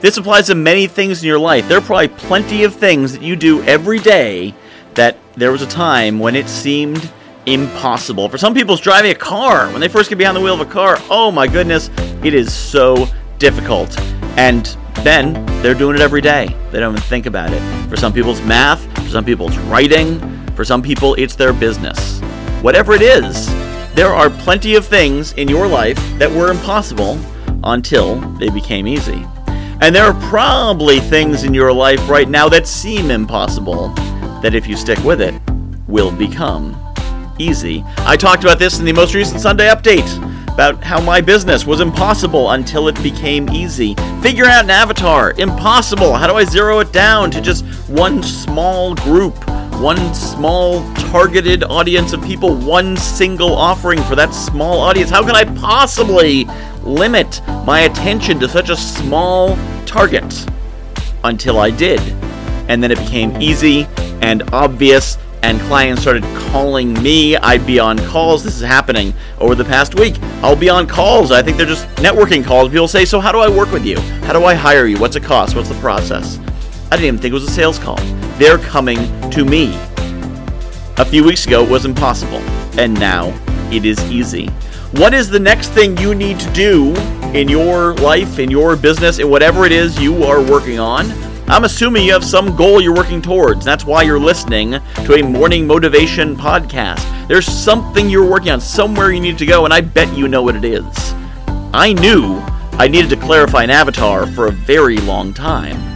This applies to many things in your life. There are probably plenty of things that you do every day that there was a time when it seemed impossible. For some people, it's driving a car. When they first get behind the wheel of a car, oh my goodness, it is so difficult. And then they're doing it every day. They don't even think about it. For some people, it's math. For some people, it's writing. For some people, it's their business. Whatever it is, there are plenty of things in your life that were impossible until they became easy. And there are probably things in your life right now that seem impossible that if you stick with it, will become easy. I talked about this in the most recent Sunday update about how my business was impossible until it became easy. Figure out an avatar, impossible. How do I zero it down to just one small group, one small targeted audience of people, one single offering for that small audience? How can I possibly limit my attention to such a small target until I did. And then it became easy and obvious, and clients started calling me. I'd be on calls. This is happening over the past week. I'll be on calls. I think they're just networking calls. People say, So, how do I work with you? How do I hire you? What's it cost? What's the process? I didn't even think it was a sales call. They're coming to me. A few weeks ago, it was impossible, and now it is easy. What is the next thing you need to do in your life, in your business, in whatever it is you are working on? I'm assuming you have some goal you're working towards. That's why you're listening to a morning motivation podcast. There's something you're working on, somewhere you need to go, and I bet you know what it is. I knew I needed to clarify an avatar for a very long time.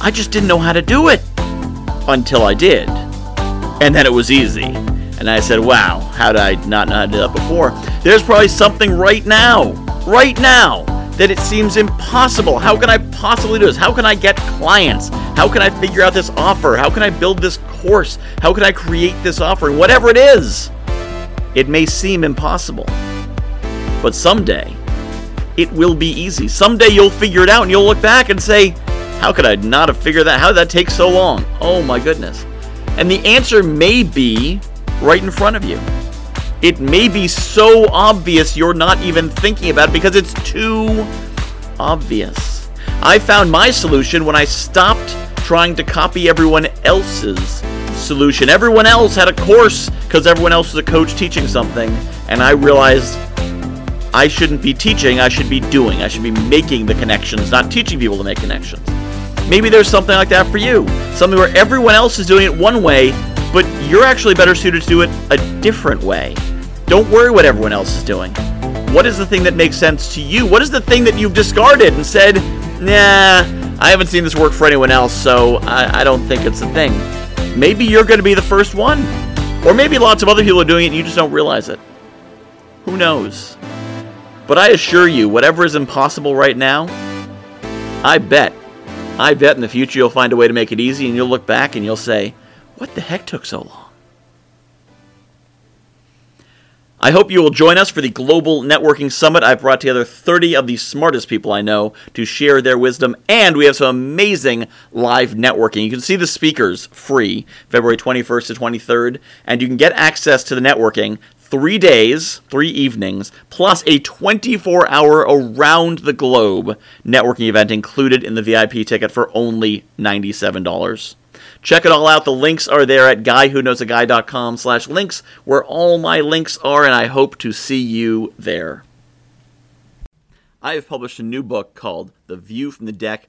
I just didn't know how to do it until I did. And then it was easy. And I said, wow, how did I not know how to do that before? There's probably something right now, right now, that it seems impossible. How can I possibly do this? How can I get clients? How can I figure out this offer? How can I build this course? How can I create this offering? Whatever it is, it may seem impossible. But someday, it will be easy. Someday you'll figure it out and you'll look back and say, how could I not have figured that? How did that take so long? Oh my goodness. And the answer may be right in front of you. It may be so obvious you're not even thinking about it because it's too obvious. I found my solution when I stopped trying to copy everyone else's solution. Everyone else had a course because everyone else was a coach teaching something, and I realized I shouldn't be teaching, I should be doing. I should be making the connections, not teaching people to make connections. Maybe there's something like that for you. Something where everyone else is doing it one way, but you're actually better suited to do it a different way. Don't worry what everyone else is doing. What is the thing that makes sense to you? What is the thing that you've discarded and said, nah, I haven't seen this work for anyone else, so I, I don't think it's a thing? Maybe you're going to be the first one. Or maybe lots of other people are doing it and you just don't realize it. Who knows? But I assure you, whatever is impossible right now, I bet, I bet in the future you'll find a way to make it easy and you'll look back and you'll say, what the heck took so long? I hope you will join us for the Global Networking Summit. I've brought together 30 of the smartest people I know to share their wisdom, and we have some amazing live networking. You can see the speakers free February 21st to 23rd, and you can get access to the networking three days, three evenings, plus a 24 hour around the globe networking event included in the VIP ticket for only $97. Check it all out. The links are there at guywhoknowsaguy.com slash links, where all my links are, and I hope to see you there. I have published a new book called The View from the Deck